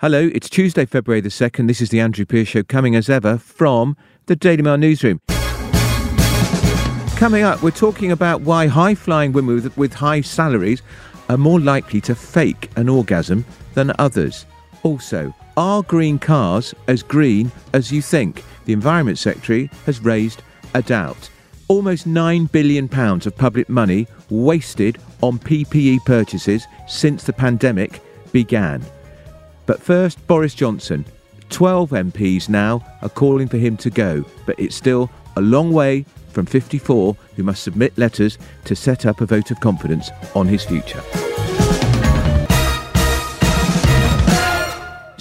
Hello, it's Tuesday, February the 2nd. This is the Andrew Pierce Show, coming as ever from the Daily Mail newsroom. Coming up, we're talking about why high flying women with, with high salaries are more likely to fake an orgasm than others. Also, are green cars as green as you think? The Environment Secretary has raised a doubt. Almost £9 billion of public money wasted on PPE purchases since the pandemic began. But first, Boris Johnson. 12 MPs now are calling for him to go, but it's still a long way from 54 who must submit letters to set up a vote of confidence on his future.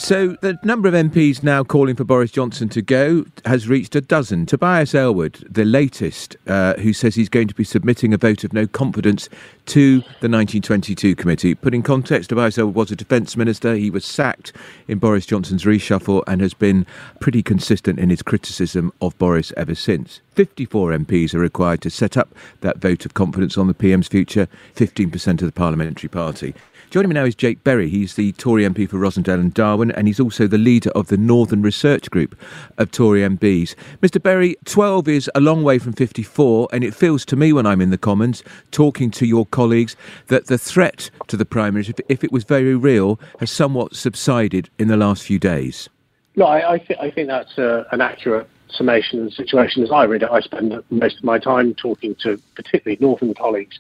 So the number of MPs now calling for Boris Johnson to go has reached a dozen. Tobias Ellwood, the latest, uh, who says he's going to be submitting a vote of no confidence to the 1922 committee. Put in context, Tobias Ellwood was a defence minister. He was sacked in Boris Johnson's reshuffle and has been pretty consistent in his criticism of Boris ever since. 54 MPs are required to set up that vote of confidence on the PM's future, 15% of the parliamentary party. Joining me now is Jake Berry. He's the Tory MP for Rossendale and Darwen, and he's also the leader of the Northern Research Group of Tory MPs. Mr. Berry, 12 is a long way from 54, and it feels to me when I'm in the Commons talking to your colleagues that the threat to the Prime Minister, if, it was very real, has somewhat subsided in the last few days. No, I, I, th- I think that's uh, an accurate summation of the situation as I read it. I spend most of my time talking to particularly Northern colleagues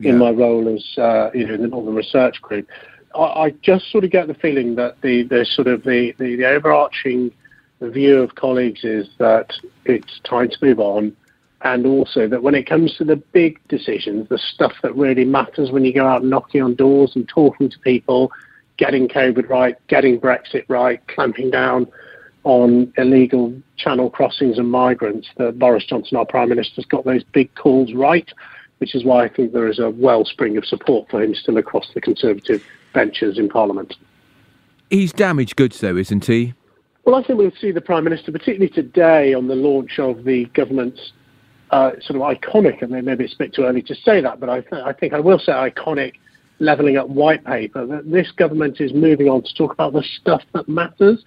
in yeah. my role as uh, you know in the Northern Research Group. I, I, just sort of get the feeling that the, the sort of the, the, the overarching view of colleagues is that it's time to move on, and also that when it comes to the big decisions, the stuff that really matters when you go out knocking on doors and talking to people, getting COVID right, getting Brexit right, clamping down on illegal channel crossings and migrants, that Boris Johnson, our Prime Minister, has got those big calls right which is why I think there is a wellspring of support for him still across the Conservative benches in Parliament. He's damaged goods, though, isn't he? Well, I think we'll see the Prime Minister, particularly today on the launch of the government's uh, sort of iconic, and maybe it's a bit too early to say that, but I, th- I think I will say iconic levelling up white paper, that this government is moving on to talk about the stuff that matters.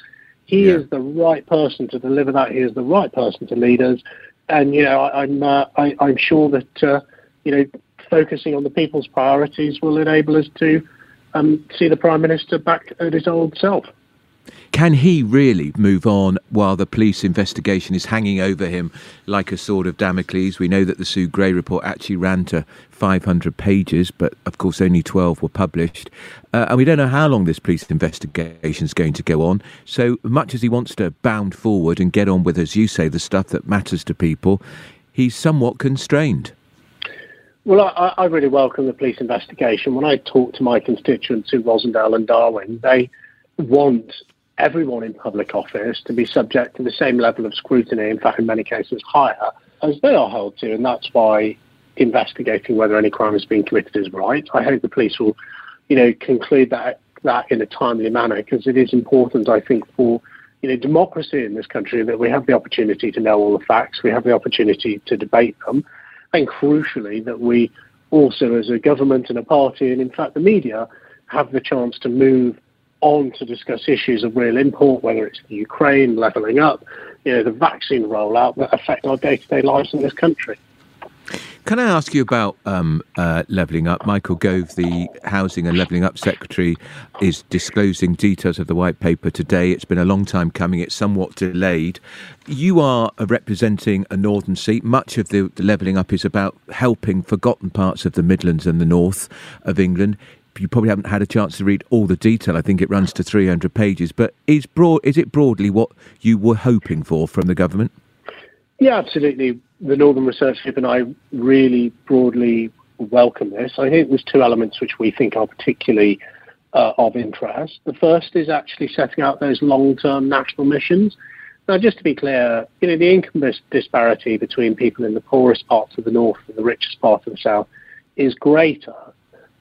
He yeah. is the right person to deliver that. He is the right person to lead us. And, you know, I, am I'm, uh, I, I'm sure that uh, you know, focusing on the people's priorities will enable us to um, see the Prime Minister back at his old self. Can he really move on while the police investigation is hanging over him like a sword of Damocles? We know that the Sue Gray report actually ran to 500 pages, but of course only 12 were published. Uh, and we don't know how long this police investigation is going to go on. So much as he wants to bound forward and get on with, as you say, the stuff that matters to people, he's somewhat constrained. Well, I, I, really welcome the police investigation. When I talk to my constituents in Rossendale and Darwen, they want everyone in public office to be subject to the same level of scrutiny, in fact, in many cases higher, as they are held to. And that's why investigating whether any crime has been committed is right. I hope the police will, you know, conclude that that in a timely manner because it is important, I think, for you know democracy in this country that we have the opportunity to know all the facts, we have the opportunity to debate them, and crucially, that we also, as a government and a party, and in fact the media, have the chance to move on to discuss issues of real import, whether it's the Ukraine levelling up, you know, the vaccine rollout that affect our day-to-day lives in this country. Can I ask you about um, uh, levelling up? Michael Gove, the Housing and Levelling Up Secretary, is disclosing details of the white paper today. It's been a long time coming, it's somewhat delayed. You are representing a northern seat. Much of the, the levelling up is about helping forgotten parts of the Midlands and the north of England you probably haven't had a chance to read all the detail. I think it runs to 300 pages. But is broad is it broadly what you were hoping for from the government? Yeah, absolutely. The Northern Research Group and I really broadly welcome this. I think there's two elements which we think are particularly uh, of interest. The first is actually setting out those long-term national missions. Now, just to be clear, you know, the income disparity between people in the poorest parts of the north and the richest part of the south is greater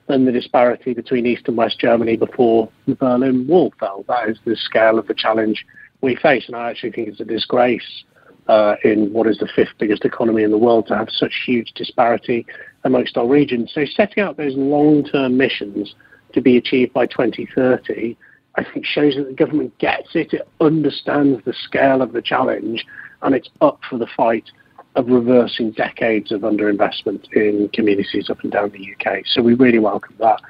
than the disparity between East and West Germany before the Berlin Wall fell. That is the scale of the challenge we face, and I actually think it's a disgrace Uh, in what is the fifth biggest economy in the world to have such huge disparity amongst our regions. So setting out those long-term missions to be achieved by 2030 I think shows that the government gets it, it understands the scale of the challenge, and it's up for the fight of reversing decades of underinvestment in communities up and down the UK. So we really welcome that.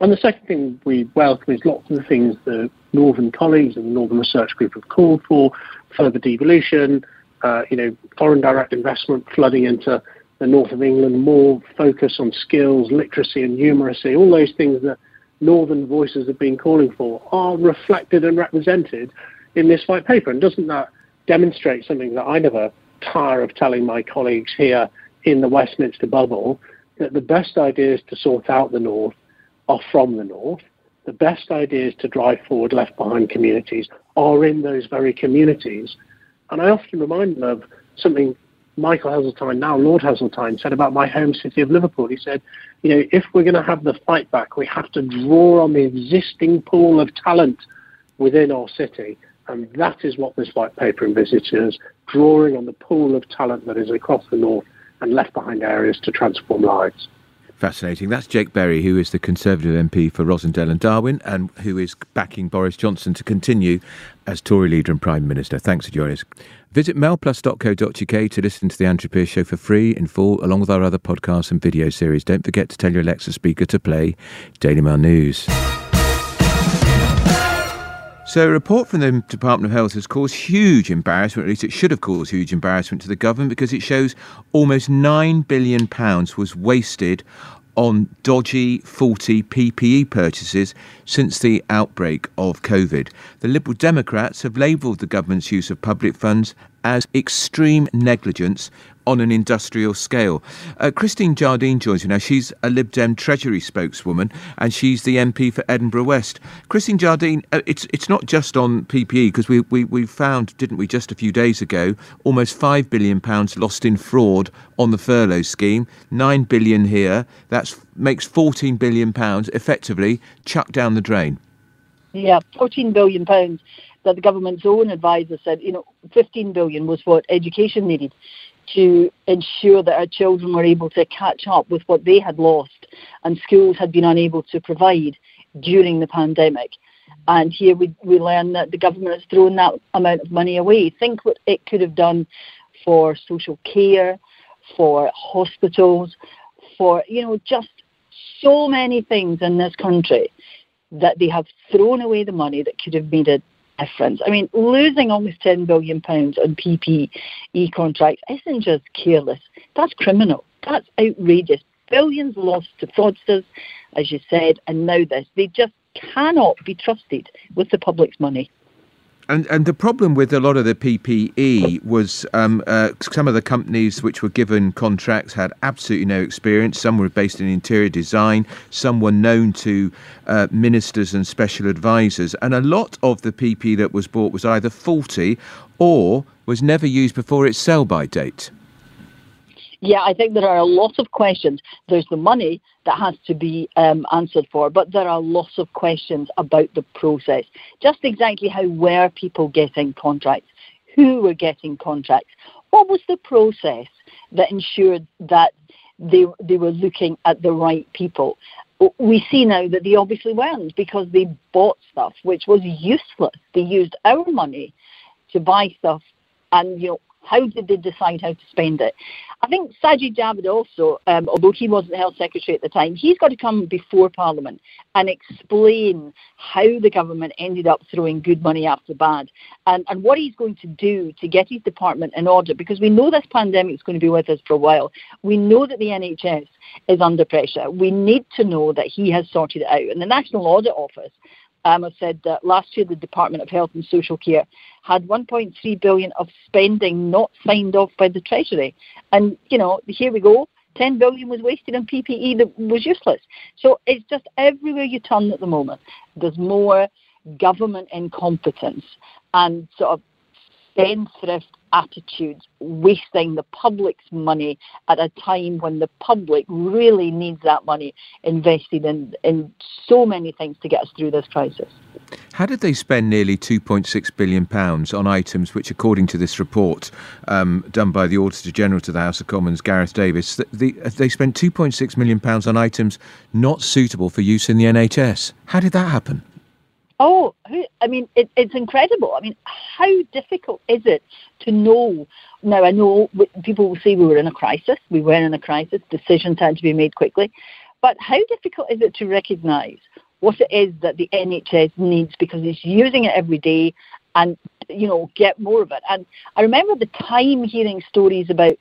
And the second thing we welcome is lots of the things the Northern colleagues and the Northern Research Group have called for, further devolution, uh, you know, foreign direct investment flooding into the north of England, more focus on skills, literacy and numeracy, all those things that northern voices have been calling for are reflected and represented in this white paper. And doesn't that demonstrate something that I never tire of telling my colleagues here in the Westminster bubble that the best ideas to sort out the north are from the north. The best ideas to drive forward left behind communities are in those very communities. And I often remind them of something Michael Heseltine, now Lord Heseltine, said about my home city of Liverpool. He said, you know, if we're going to have the fight back, we have to draw on the existing pool of talent within our city. And that is what this white paper envisages, drawing on the pool of talent that is across the north and left behind areas to transform lives. Fascinating. That's Jake Berry, who is the Conservative MP for Rossendale and Darwen, and who is backing Boris Johnson to continue as Tory leader and Prime Minister. Thanks for joining us. Visit mailplus.co.uk to listen to The Andrew Pierce Show for free in full, along with our other podcasts and video series. Don't forget to tell your Alexa speaker to play Daily Mail News. So, a report from the Department of Health has caused huge embarrassment, at least it should have caused huge embarrassment to the government because it shows almost £9 billion was wasted on dodgy, faulty PPE purchases since the outbreak of COVID. The Liberal Democrats have labelled the government's use of public funds as extreme negligence on an industrial scale. Uh, Christine Jardine joins me now. She's a Lib Dem Treasury spokeswoman and she's the MP for Edinburgh West. Christine Jardine, uh, it's it's not just on PPE because we, we, we found, didn't we, just a few days ago, almost £5 billion lost in fraud on the furlough scheme, £9 billion here. That makes £14 billion effectively chucked down the drain. Yeah, £14 billion that the government's own advisor said, you know, 15 billion was what education needed to ensure that our children were able to catch up with what they had lost and schools had been unable to provide during the pandemic. And here we, we learn that the government has thrown that amount of money away. Think what it could have done for social care, for hospitals, for, you know, just so many things in this country that they have thrown away the money that could have made a difference. I mean, losing almost £10 billion on PPE contracts isn't just careless, that's criminal. That's outrageous. Billions lost to fraudsters, as you said, and now this. They just cannot be trusted with the public's money. And and the problem with a lot of the PPE was um, uh, some of the companies which were given contracts had absolutely no experience. Some were based in interior design. Some were known to uh, ministers and special advisors. And a lot of the PPE that was bought was either faulty or was never used before its sell-by date. Yeah, I think there are a lot of questions. There's the money that has to be um, answered for, but there are lots of questions about the process. Just exactly how were people getting contracts? Who were getting contracts? What was the process that ensured that they, they were looking at the right people? we see now that they obviously weren't because they bought stuff which was useless. They used our money to buy stuff, and you know how did they decide how to spend it? I think Sajid Javid also, um, although he wasn't the health secretary at the time, he's got to come before Parliament and explain how the government ended up throwing good money after bad and, and what he's going to do to get his department in order because we know this pandemic is going to be with us for a while. We know that the NHS is under pressure. We need to know that he has sorted it out. And the National Audit Office um, have said that last year the Department of Health and Social Care had 1.3 billion of spending not signed off by the Treasury, and you know here we go. 10 billion was wasted on PPE that was useless. So it's just everywhere you turn at the moment. There's more government incompetence and sort of spendthrift attitudes, wasting the public's money at a time when the public really needs that money invested in, in so many things to get us through this crisis. How did they spend nearly £2.6 billion on items which, according to this report um, done by the Auditor General to the House of Commons, Gareth Davies, the, they spent £2.6 million on items not suitable for use in the NHS? How did that happen? Oh, I mean, it, it's incredible. I mean, how difficult is it to know? Now, I know people will say we were in a crisis. We were in a crisis. Decisions had to be made quickly. But how difficult is it to recognise what it is that the NHS needs because it's using it every day and, you know, get more of it? And I remember the time hearing stories about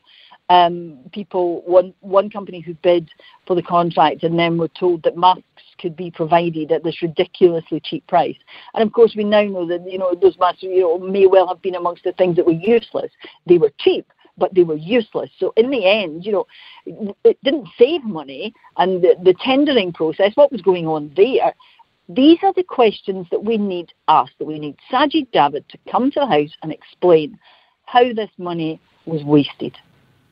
um, people, one, one company who bid for the contract and then were told that masks could be provided at this ridiculously cheap price. And of course, we now know that, you know, those masks, you know, may well have been amongst the things that were useless. They were cheap, but they were useless. So in the end, you know, it didn't save money. And the, the tendering process, what was going on there, these are the questions that we need asked, that we need Sajid Javid to come to the House and explain how this money was wasted.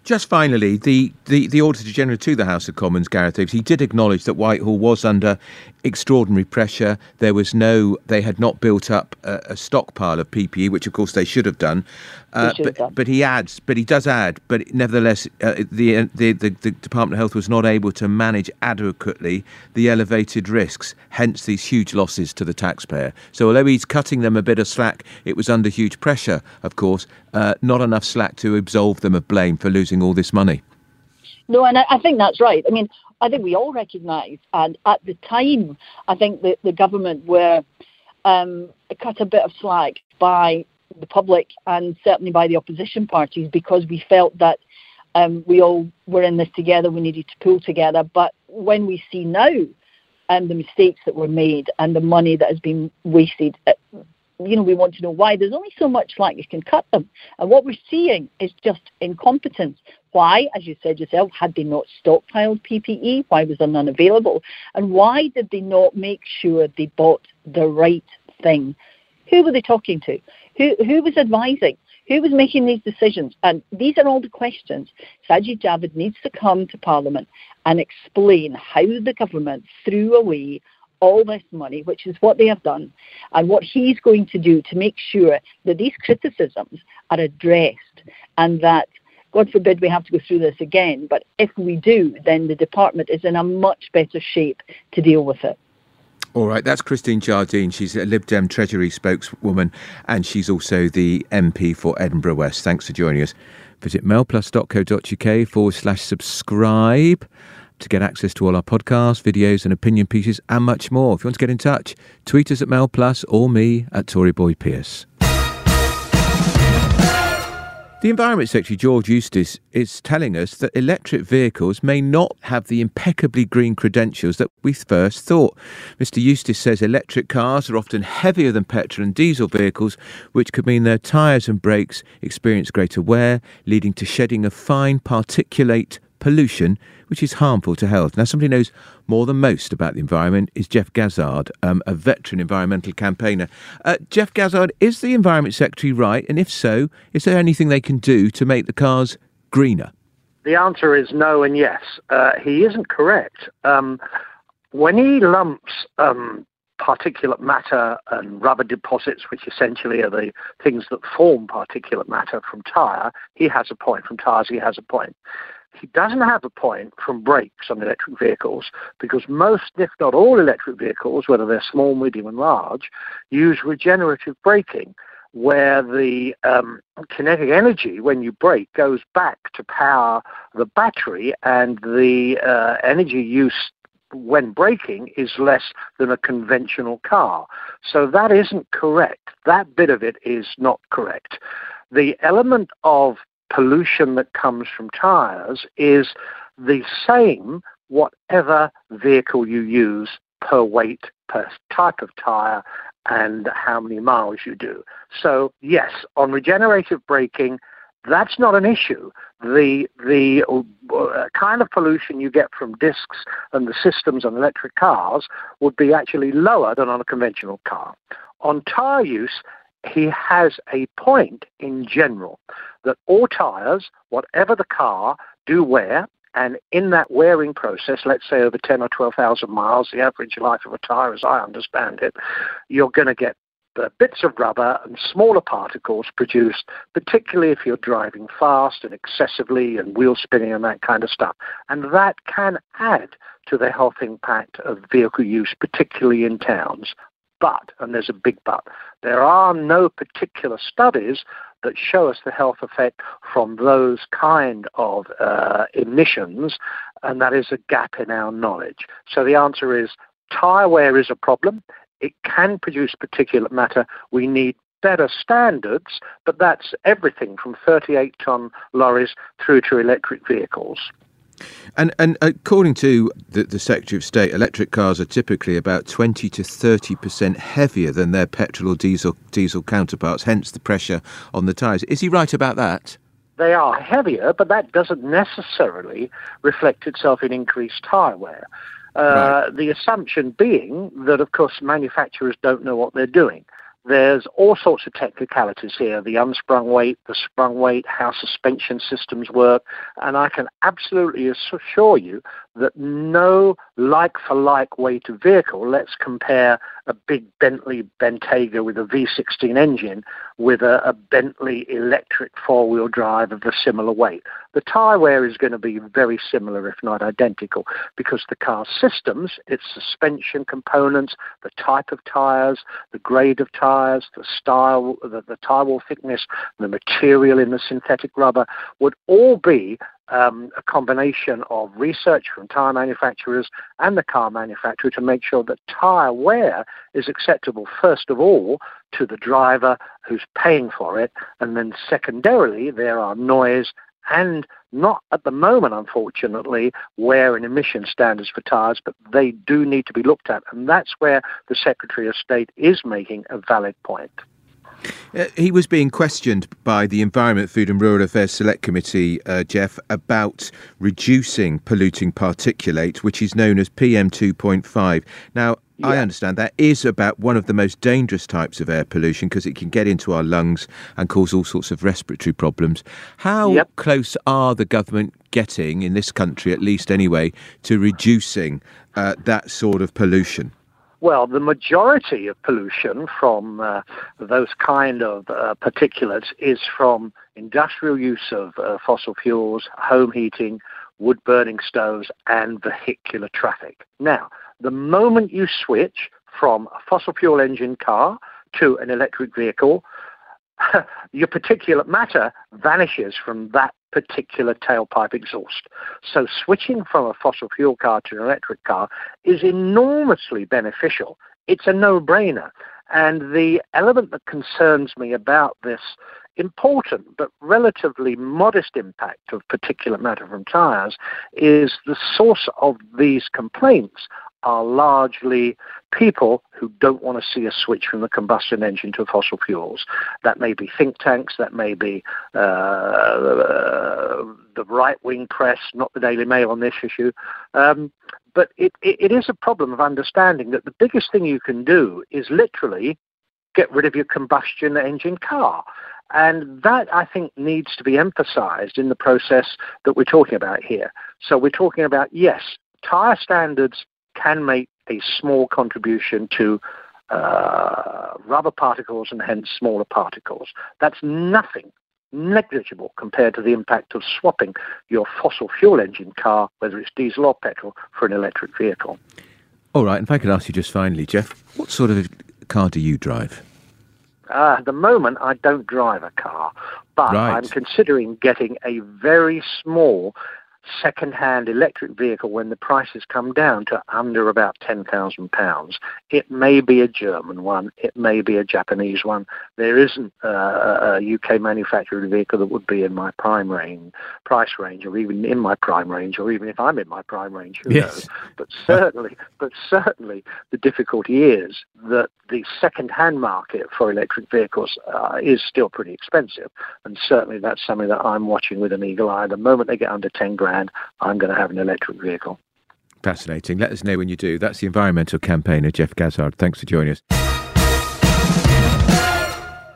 Just finally, the, the, the Auditor General to the House of Commons, Gareth Davies, he did acknowledge that Whitehall was under extraordinary pressure. There was no, they had not built up a, a stockpile of PPE, which of course they should have done. Uh, but, but he adds, but he does add, but nevertheless, uh, the, uh, the, the, the Department of Health was not able to manage adequately the elevated risks, hence these huge losses to the taxpayer. So although he's cutting them a bit of slack, it was under huge pressure, of course, uh, not enough slack to absolve them of blame for losing all this money. No, and I, I think that's right. I mean, I think we all recognise, and at the time, I think that the government were um, cut a bit of slack by the public and certainly by the opposition parties because we felt that um, we all were in this together, we needed to pull together. But when we see now um, the mistakes that were made and the money that has been wasted, uh, you know, we want to know why. There's only so much slack you can cut them. And what we're seeing is just incompetence. Why, as you said yourself, had they not stockpiled PPE? Why was there none available? And why did they not make sure they bought the right thing? Who were they talking to? Who, who was advising? Who was making these decisions? And these are all the questions. Sajid Javid needs to come to Parliament and explain how the government threw away all this money, which is what they have done, and what he's going to do to make sure that these criticisms are addressed and that, God forbid, we have to go through this again, but if we do, then the department is in a much better shape to deal with it. All right, that's Christine Jardine. She's a Lib Dem Treasury spokeswoman and she's also the MP for Edinburgh West. Thanks for joining us. Visit mailplus.co.uk forward slash subscribe to get access to all our podcasts, videos, and opinion pieces, and much more. If you want to get in touch, tweet us at MailPlus or me at Tory Boy Pierce. The Environment Secretary, George Eustice, is telling us that electric vehicles may not have the impeccably green credentials that we first thought. Mr. Eustice says electric cars are often heavier than petrol and diesel vehicles, which could mean their tyres and brakes experience greater wear, leading to shedding of fine particulate pollution, which is harmful to health. Now, somebody knows more than most about the environment is Jeff Gazzard, um, a veteran environmental campaigner. Uh, Jeff Gazzard, is the Environment Secretary right? And if so, is there anything they can do to make the cars greener? The answer is no and yes. Uh, he isn't correct. Um, when he lumps um, particulate matter and rubber deposits, which essentially are the things that form particulate matter from tyre, he has a point. From tyres, he has a point he doesn't have a point from brakes on electric vehicles because most, if not all, electric vehicles, whether they're small, medium, and large, use regenerative braking, where the um, kinetic energy when you brake goes back to power the battery, and the uh, energy use when braking is less than a conventional car. So that isn't correct. That bit of it is not correct. The element of pollution that comes from tyres is the same whatever vehicle you use per weight, per type of tyre, and how many miles you do. So, yes, on regenerative braking, that's not an issue. The the uh, kind of pollution you get from discs and the systems on electric cars would be actually lower than on a conventional car. On tyre use, he has a point in general that all tyres, whatever the car, do wear. And in that wearing process, let's say over 10 or 12,000 miles, the average life of a tyre, as I understand it, you're going to get bits of rubber and smaller particles produced, particularly if you're driving fast and excessively and wheel spinning and that kind of stuff. And that can add to the health impact of vehicle use, particularly in towns. But, and there's a big but, there are no particular studies that show us the health effect from those kind of uh, emissions, and that is a gap in our knowledge. So the answer is tyre wear is a problem. It can produce particulate matter. We need better standards, but that's everything from 38 ton lorries through to electric vehicles. And and according to the, the, Secretary of State, electric cars are typically about 20 to 30 percent heavier than their petrol or diesel diesel counterparts. Hence the pressure on the tyres. Is he right about that? They are heavier, but that doesn't necessarily reflect itself in increased tyre wear. Uh, right. The assumption being that, of course, manufacturers don't know what they're doing. There's all sorts of technicalities here the unsprung weight, the sprung weight, how suspension systems work. And I can absolutely assure you that no like for like weight of vehicle, let's compare a big Bentley Bentayga with a V16 engine with a, a Bentley electric four wheel drive of a similar weight. The tyre wear is going to be very similar, if not identical, because the car's systems, its suspension components, the type of tyres, the grade of tyres, the style, the, the tyre wall thickness, the material in the synthetic rubber would all be um, a combination of research from tyre manufacturers and the car manufacturer to make sure that tyre wear is acceptable, first of all, to the driver who's paying for it, and then secondarily, there are noise and not at the moment, unfortunately, wear and emission standards for tyres, but they do need to be looked at. And that's where the Secretary of State is making a valid point. Uh, he was being questioned by the Environment, Food and Rural Affairs Select Committee, uh, Jeff, about reducing polluting particulate, which is known as PM2.5. Now, yeah. I understand that is about one of the most dangerous types of air pollution because it can get into our lungs and cause all sorts of respiratory problems. How yep. close are the government getting, in this country at least anyway, to reducing uh, that sort of pollution? Well, the majority of pollution from uh, those kind of uh, particulates is from industrial use of uh, fossil fuels, home heating, wood burning stoves, and vehicular traffic. Now, the moment you switch from a fossil fuel engine car to an electric vehicle, your particulate matter vanishes from that particular tailpipe exhaust. So switching from a fossil fuel car to an electric car is enormously beneficial. It's a no-brainer. And the element that concerns me about this important but relatively modest impact of particulate matter from tyres is the source of these complaints are largely people who don't want to see a switch from the combustion engine to fossil fuels. That may be think tanks, that may be uh, the right wing press, not the Daily Mail on this issue. Um, but it, it, it is a problem of understanding that the biggest thing you can do is literally get rid of your combustion engine car. And that, I think, needs to be emphasized in the process that we're talking about here. So we're talking about, yes, tyre standards can make a small contribution to uh, rubber particles and hence smaller particles. That's nothing negligible compared to the impact of swapping your fossil fuel engine car, whether it's diesel or petrol, for an electric vehicle. All right, and if I could ask you just finally, Jeff, what sort of car do you drive? Uh, at the moment, I don't drive a car, but right. I'm considering getting a very small second-hand electric vehicle when the prices come down to under about £10,000. It may be a German one, it may be a Japanese one. There isn't uh, a UK manufactured vehicle that would be in my prime range, price range, or even in my prime range, or even if I'm in my prime range, who yes. knows? But certainly, but certainly, the difficulty is that the second-hand market for electric vehicles uh, is still pretty expensive, and certainly that's something that I'm watching with an eagle eye. The moment they get under 10 grand, I'm going to have an electric vehicle. Fascinating. Let us know when you do. That's the environmental campaigner, Jeff Gazzard. Thanks for joining us.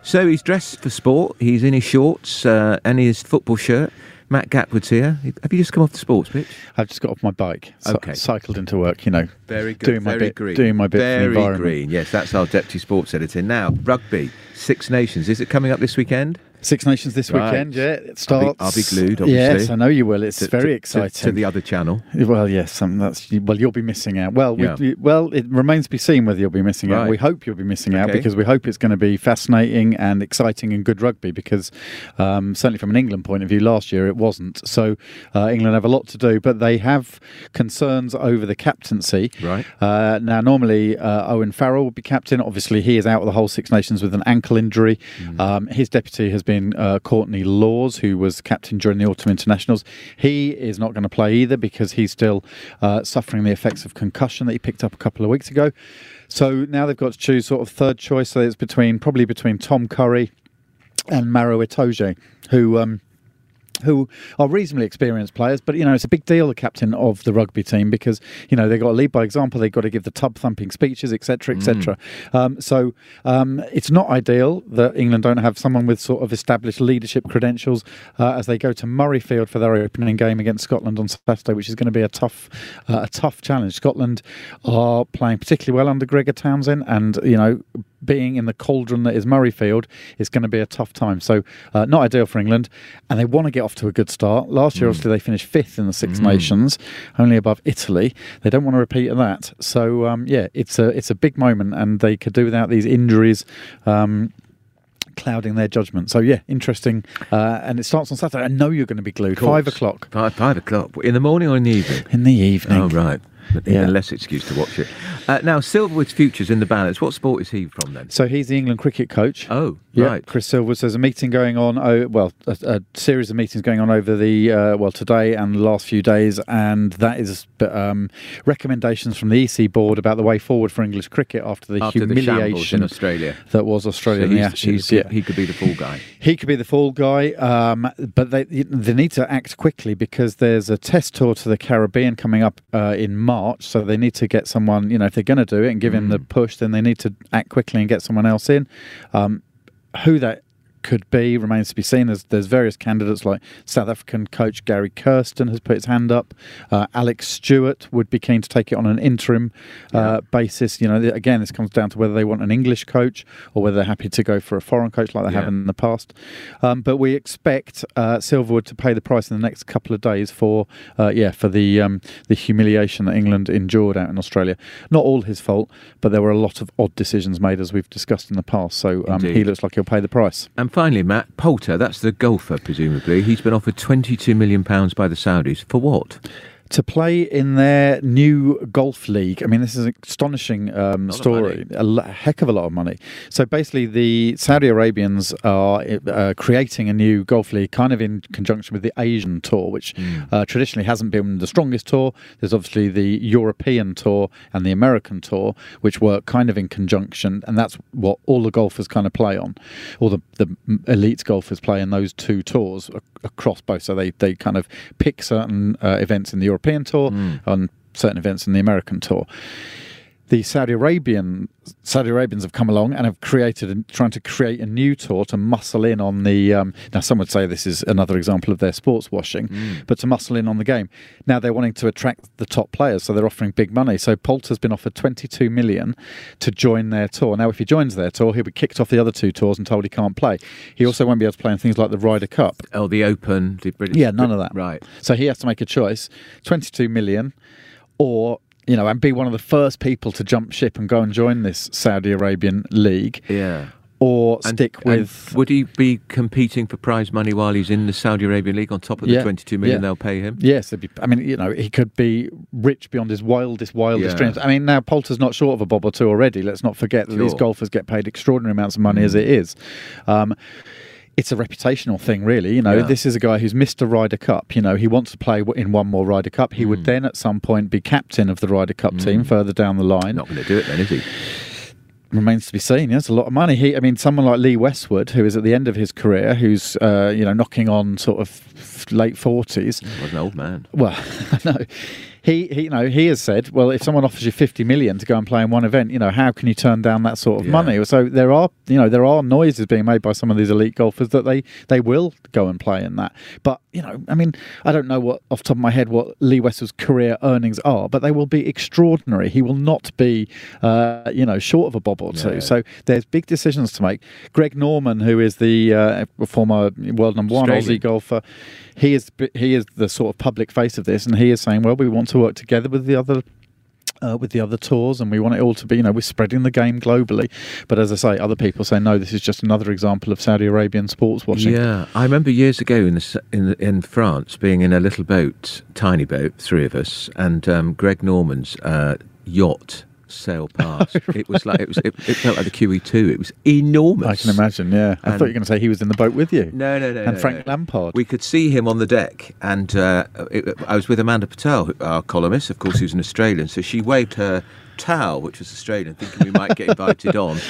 So he's dressed for sport. He's in his shorts uh, and his football shirt. Matt Gapwood's here. Have you just come off the sports pitch? I've just got off my bike. Okay. cycled into work, you know. Very good. Doing my very bit, green. Doing my bit Very green. Yes, that's our deputy sports editor. Now, rugby. Six Nations. Is it coming up this weekend? Six Nations this right. weekend, yeah. It starts. I'll be, I'll be glued, obviously. Yes, I know you will. It's to, very to, exciting. To, to, the other channel. Well, yes. Um, that's well, you'll be missing out. Well, yeah. we, well, it remains to be seen whether you'll be missing right. out. We hope you'll be missing okay. out because we hope it's going to be fascinating and exciting and good rugby. Because um, certainly from an England point of view, last year it wasn't. So uh, England have a lot to do, but they have concerns over the captaincy. Right. Uh, now, normally uh, Owen Farrell will be captain. Obviously, he is out of the whole Six Nations with an ankle injury. Mm. Um, his deputy has been uh, Courtney Lawes, who was captain during the autumn internationals. He is not going to play either because he's still uh, suffering the effects of concussion that he picked up a couple of weeks ago. So now they've got to choose sort of third choice. So it's between probably between Tom Curry and Maro Itoje, who. Um, who are reasonably experienced players, but you know it's a big deal the captain of the rugby team because you know they've got to lead by example. They've got to give the tub thumping speeches, etc., etc. Mm. Um, so um, it's not ideal that England don't have someone with sort of established leadership credentials uh, as they go to Murrayfield for their opening game against Scotland on Saturday, which is going to be a tough, uh, a tough challenge. Scotland are playing particularly well under Gregor Townsend, and you know being in the cauldron that is Murrayfield is going to be a tough time. So, uh, not ideal for England. And they want to get off to a good start. Last year, mm. obviously, they finished fifth in the Six mm. Nations, only above Italy. They don't want to repeat that. So, um, yeah, it's a it's a big moment, and they could do without these injuries. Um, clouding their judgment. So yeah, interesting. Uh, and it starts on Saturday. I know you're going to be glued. Five o'clock. Five, five o'clock in the morning or in the evening? In the evening. Oh right yeah. less excuse to watch it. Uh, now, Silverwood's future's in the balance. What sport is he from then? So he's the England cricket coach. Oh, yeah, right. Chris Silverwood. There's a meeting going on. Oh, well, a, a, series of meetings going on over the uh, well today and the last few days, and that is um, recommendations from the EC board about the way forward for English cricket after the after humiliation the in Australia that was Australia so in the Ashes. He, yeah. he could be the fall guy. He could be the fall guy, um, but they they need to act quickly because there's a test tour to the Caribbean coming up uh, in March, so they need to get someone. You know, if they're going to do it and give mm. him the mm. push, then they need to act quickly and get someone else in. Um, who that could be remains to be seen. There's, there's various candidates like South African coach Gary Kirsten has put his hand up. Uh, Alec Stewart would be keen to take it on an interim uh, yeah. basis. You know, again, this comes down to whether they want an English coach or whether they're happy to go for a foreign coach like they yeah. have in the past. Um, but we expect uh, Silverwood to pay the price in the next couple of days for uh, yeah for the um, the humiliation that England endured out in Australia. Not all his fault, but there were a lot of odd decisions made as we've discussed in the past. So um, he looks like he'll pay the price. And finally, Matt, Poulter, that's the golfer, presumably. He's been offered £22 million by the Saudis. For what? To play in their new golf league. I mean, this is an astonishing um, story. A heck of a lot of money. So basically, the Saudi Arabians are uh, creating a new golf league, kind of in conjunction with the Asian tour, which mm. uh, traditionally hasn't been the strongest tour. There's obviously the European tour and the American tour, which work kind of in conjunction, and that's what all the golfers kind of play on. All the, the elite golfers play in those two tours across both. So they, they kind of pick certain uh, events in the European tour mm. and certain events in the American tour the Saudi Arabian Saudi Arabians have come along and have created and trying to create a new tour to muscle in on the. Um, now, some would say this is another example of their sports washing, mm. but to muscle in on the game. Now they're wanting to attract the top players, so they're offering big money. So Poulter's been offered 22 million to join their tour. Now, if he joins their tour, he'll be kicked off the other two tours and told he can't play. He also won't be able to play in things like the Ryder Cup. Oh, the Open, the British. Yeah, none of that. Right. So he has to make a choice: 22 million or you know, and be one of the first people to jump ship and go and join this Saudi Arabian league. Yeah. Or and, stick with. would he be competing for prize money while he's in the Saudi Arabian league on top of the yeah, 22 million yeah. they'll pay him? Yes. Be, I mean, you know, he could be rich beyond his wildest, wildest yeah. dreams. I mean, now Poulter's not short of a bob or two already. Let's not forget that sure. these golfers get paid extraordinary amounts of money mm. as it is. Um, it's a reputational thing, really. You know, yeah. this is a guy who's missed a Ryder Cup. You know, he wants to play in one more Ryder Cup. He mm. would hmm. then, at some point, be captain of the Ryder Cup mm. team further down the line. Not going to do it then, is he? Remains to be seen. Yeah, a lot of money. He, I mean, someone like Lee Westwood, who is at the end of his career, who's uh, you know knocking on sort of late forties. Was an old man. Well, no he, he, you know, he has said, well, if someone offers you fifty million to go and play in one event, you know, how can you turn down that sort of Yeah. money? So there are, you know, there are noises being made by some of these elite golfers that they they will go and play in that. But you know, I mean, I don't know what off the top of my head what Lee Westwood's career earnings are, but they will be extraordinary. He will not be, uh, you know, short of a bob or two. No. So there's big decisions to make. Greg Norman, who is the uh, former world number one Australian. Aussie golfer, he is he is the sort of public face of this, and he is saying, well, we want to work together with the other. Uh, with the other tours, and we want it all to be, you know, we're spreading the game globally. But as I say, other people say no. This is just another example of Saudi Arabian sports washing. Yeah, I remember years ago in the, in the, in France being in a little boat, tiny boat, three of us, and um, Greg Norman's uh, yacht sailed past. It was like it was it, it felt like the QE2. It was enormous. I can imagine. Yeah, I thought you were going to say he was in the boat with you. No, no, no. and no, Frank no. Lampard. We could see him on the deck, and uh, it, I was with Amanda Platell, our columnist, of course, who's an Australian. So she waved her towel, which was Australian, thinking we might get invited on.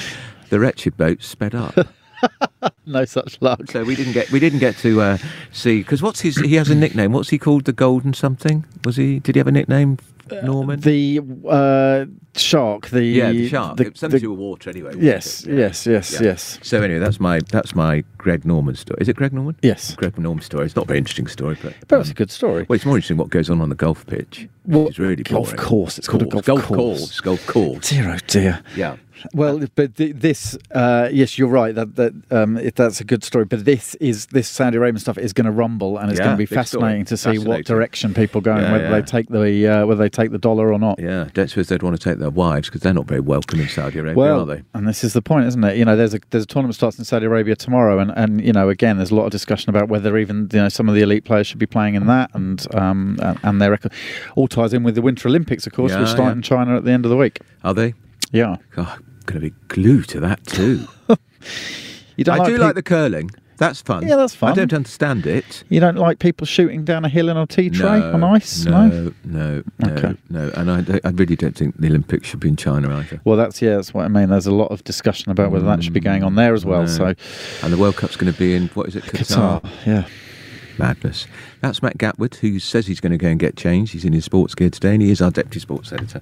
The wretched boat sped up. no such luck. So we didn't get we didn't get to uh, see because what's his he has a nickname. What's he called? The Golden something? Was he? Did he have a nickname? Norman. The uh, shark. The yeah, the shark. the- something the- to do with water anyway. yes, it? yes, yes, Yeah. yes, So anyway, that's my that's my Greg Norman story. Is it Greg Norman? yes. Greg Norman story. It's not a very interesting story, but But it's a good story. well, it's more interesting what goes on on the golf pitch. Well, it's really golf course, it's called a golf golf course. course. Golf course. Dear, oh dear. Yeah. Well, but th- this, uh, yes, you're right. That that um, it, that's a good story. But this is this Saudi Arabian stuff is going to rumble, and it's Yeah, going to be big story. fascinating to see what direction people go and Yeah, whether yeah. they take the uh, whether they take the dollar or not. Yeah. Don't suppose they'd want to take their wives because they're not very welcome in Saudi Arabia, Well, are they? and this is the point, isn't it? You know, there's a there's a tournament starts in Saudi Arabia tomorrow, and, and you know, again, there's a lot of discussion about whether even you know some of the elite players should be playing in that, and um and, and their record all ties in with the Winter Olympics, of course, which start in China at the end of the week. Are they? Yeah, God, going to be glued to that too. you don't I like do like the curling. That's fun. Yeah, that's fun. I don't understand it. you don't like people shooting down a hill in a tea tray no, on ice. No, no, no, Okay. no. And I, I really don't think the Olympics should be in China either. Well, that's yeah, that's what I mean. There's a lot of discussion about whether that should be going on there as well. Mm, no. So, And the World Cup's going to be in what is it? Qatar. Qatar, yeah. Madness. That's Matt Gatwood, who says he's going to go and get changed. He's in his sports gear today, and he is our deputy sports editor.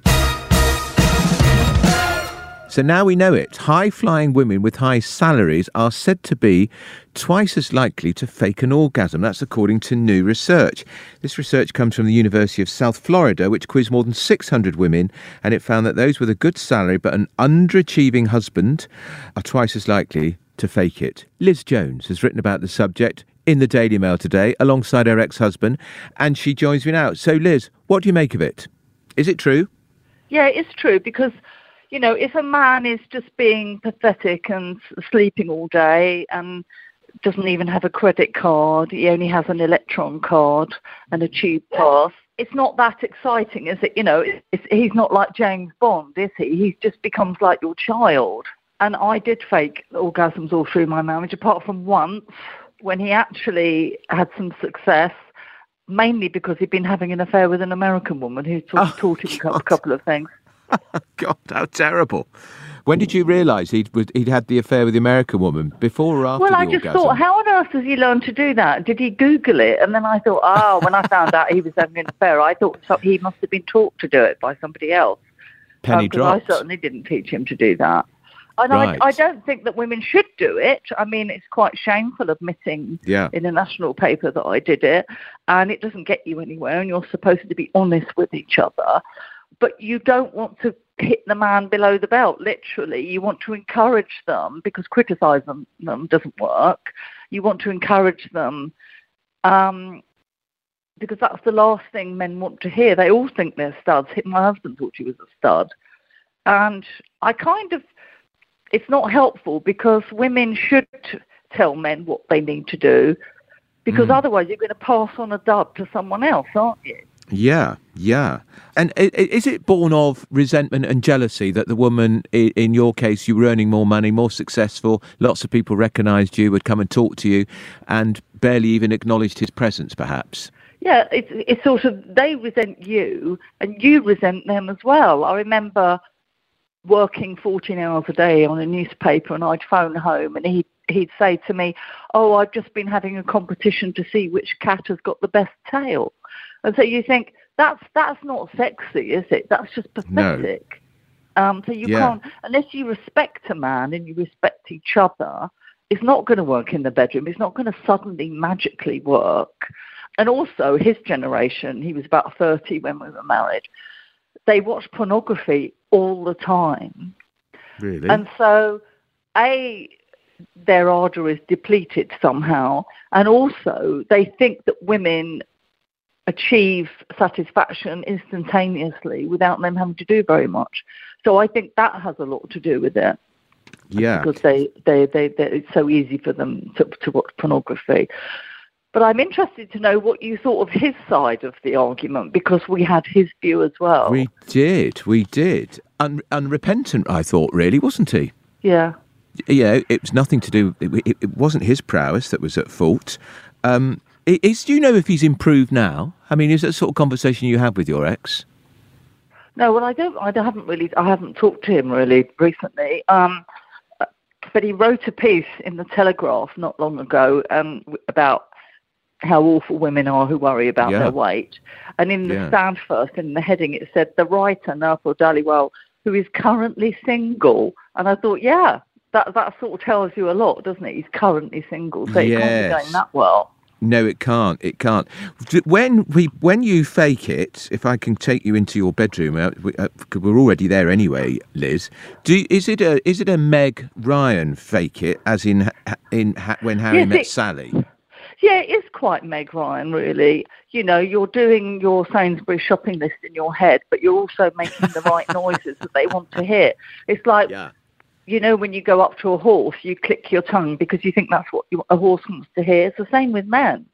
So now we know it. High flying women with high salaries are said to be twice as likely to fake an orgasm. That's according to new research. This research comes from the University of South Florida, which quizzed more than 600 women, and it found that those with a good salary but an underachieving husband are twice as likely to fake it. Liz Jones has written about the subject in the Daily Mail today alongside her ex husband, and she joins me now. So, Liz, what do you make of it? Is it true? Yeah, it's true because, you know, if a man is just being pathetic and sleeping all day and doesn't even have a credit card, he only has an electron card and a tube pass. It's not that exciting, is it? You know, it's, it's, he's not like James Bond, is he? He just becomes like your child. And I did fake orgasms all through my marriage, apart from once when he actually had some success mainly because he'd been having an affair with an American woman who of Oh, taught him a couple of things. God, how terrible. When did you realise he'd, he'd had the affair with the American woman? Before or after Well, I just orgasm? thought, how on earth does he learn to do that? Did he Google it? And then I thought, oh, when I found out he was having an affair, I thought he must have been taught to do it by somebody else. Penny uh, because I certainly didn't teach him to do that. And Right. I, I don't think that women should do it. I mean, it's quite shameful admitting Yeah. in a national paper that I did it, and it doesn't get you anywhere, and you're supposed to be honest with each other. But you don't want to hit the man below the belt, literally. You want to encourage them because criticizing them doesn't work. You want to encourage them um, because that's the last thing men want to hear. They all think they're studs. My husband thought he was a stud. And I kind of, it's not helpful because women should tell men what they need to do because Mm. otherwise you're going to pass on a dud to someone else, aren't you? Yeah, yeah. And is it born of resentment and jealousy that the woman, in your case, you were earning more money, more successful, lots of people recognised you, would come and talk to you, and barely even acknowledged his presence, perhaps? Yeah, it's it's sort of they resent you and you resent them as well. I remember working 14 hours a day on a newspaper and I'd phone home and he'd, he'd say to me, oh, I've just been having a competition to see which cat has got the best tail. And so you think, That's that's not sexy, is it? That's just pathetic. No. Um, so you yeah. can't unless you respect a man and you respect each other. It's not going to work in the bedroom. It's not going to suddenly magically work. And also, his generation, he was about 30 when we were married, they watched pornography all the time. Really? And so, A, their ardour is depleted somehow. And also, they think that women achieve satisfaction instantaneously without them having to do very much. So I think that has a lot to do with it. Yeah. Because they, they, they, they it's so easy for them to, to watch pornography. But I'm interested to know what you thought of his side of the argument because we had his view as well. We did, we did. Un- unrepentant, I thought, really, wasn't he? Yeah. Yeah, it was nothing to do. It, it, it wasn't his prowess that was at fault. Um, is do you know if he's improved now? I mean, is that sort of conversation you have with your ex? No, well, I don't. I haven't really. I haven't talked to him really recently. Um, but he wrote a piece in the Telegraph not long ago um, about how awful women are who worry about yeah. their weight. And in the yeah. stand first, in the heading, it said the writer Nirpal Dhaliwal, who is currently single. And I thought, yeah, that that sort of tells you a lot, doesn't it? He's currently single, so yes. it can't be going that well. No, it can't. It can't. When we, when you fake it, if I can take you into your bedroom, uh, we, uh, we're already there anyway, Liz. Do is it a is it a Meg Ryan fake it, as in in when Harry yes, met it, Sally? Yeah, it is quite Meg Ryan, really. You know, you're doing your Sainsbury's shopping list in your head, but you're also making the right noises that they want to hear. It's like, yeah. You know, when you go up to a horse, you click your tongue because you think that's what you, a horse wants to hear. It's the same with men.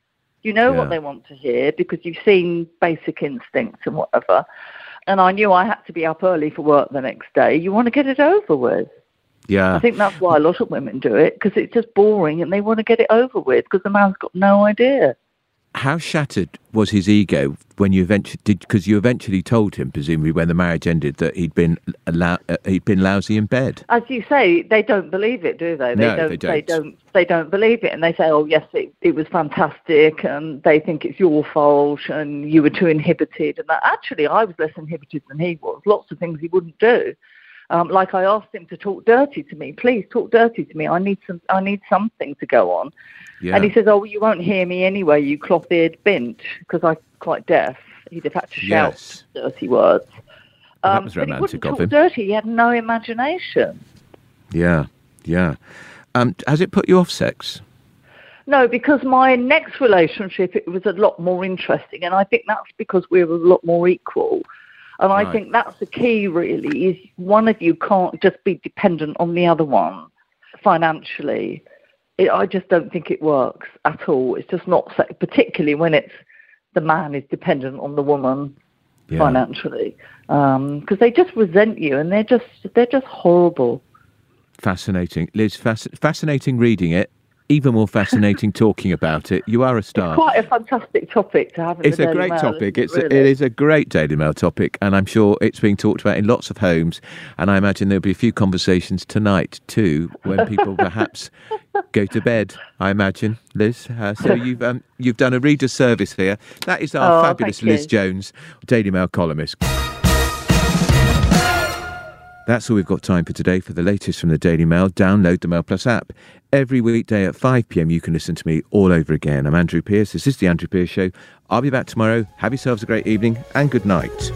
You know yeah. what they want to hear because you've seen basic instincts and whatever. And I knew I had to be up early for work the next day. You want to get it over with. Yeah. I think that's why a lot of women do it because it's just boring and they want to get it over with because the man's got no idea. How shattered was his ego when you eventually did? Because you eventually told him, presumably when the marriage ended, that he'd been uh, he'd been lousy in bed. As you say, they don't believe it, do they? They no, don't, they don't. They don't. They don't believe it, and they say, "Oh, yes, it, it was fantastic," and they think it's your fault, and you were too inhibited. And that actually, I was less inhibited than he was. Lots of things he wouldn't do. Um, like I asked him to talk dirty to me. Please talk dirty to me. I need some. I need something to go on. Yeah. And he says, "Oh, well, you won't hear me anyway. You cloth-eared bint," because I'm quite deaf. He'd have had to shout yes. dirty words. Um, that was romantic he wouldn't talk dirty. He had no imagination. Yeah, yeah. Um, has it put you off sex? No, because my next relationship it was a lot more interesting, and I think that's because we were a lot more equal. And right. I think that's the key, really, is one of you can't just be dependent on the other one financially. It, I just don't think it works at all. It's just not, particularly when it's the man is dependent on the woman yeah. financially, because um, they just resent you and they're just they're just horrible. Fascinating, Liz. Fasc- fascinating reading it even more fascinating talking about it. You are a star. It's quite a fantastic topic to have. it's a great Mail, topic. It's really? a, it is a great Daily Mail topic, and I'm sure it's being talked about in lots of homes. And I imagine there'll be a few conversations tonight too, when people perhaps go to bed. I imagine, Liz. Uh, so you've um, you've done a reader service here. That is our oh, fabulous Liz Jones, Daily Mail columnist. That's all we've got time for today. For the latest from the Daily Mail, download the Mail Plus app. Every weekday at 5 pm, you can listen to me all over again. I'm Andrew Pierce. This is The Andrew Pierce Show. I'll be back tomorrow. Have yourselves a great evening and good night.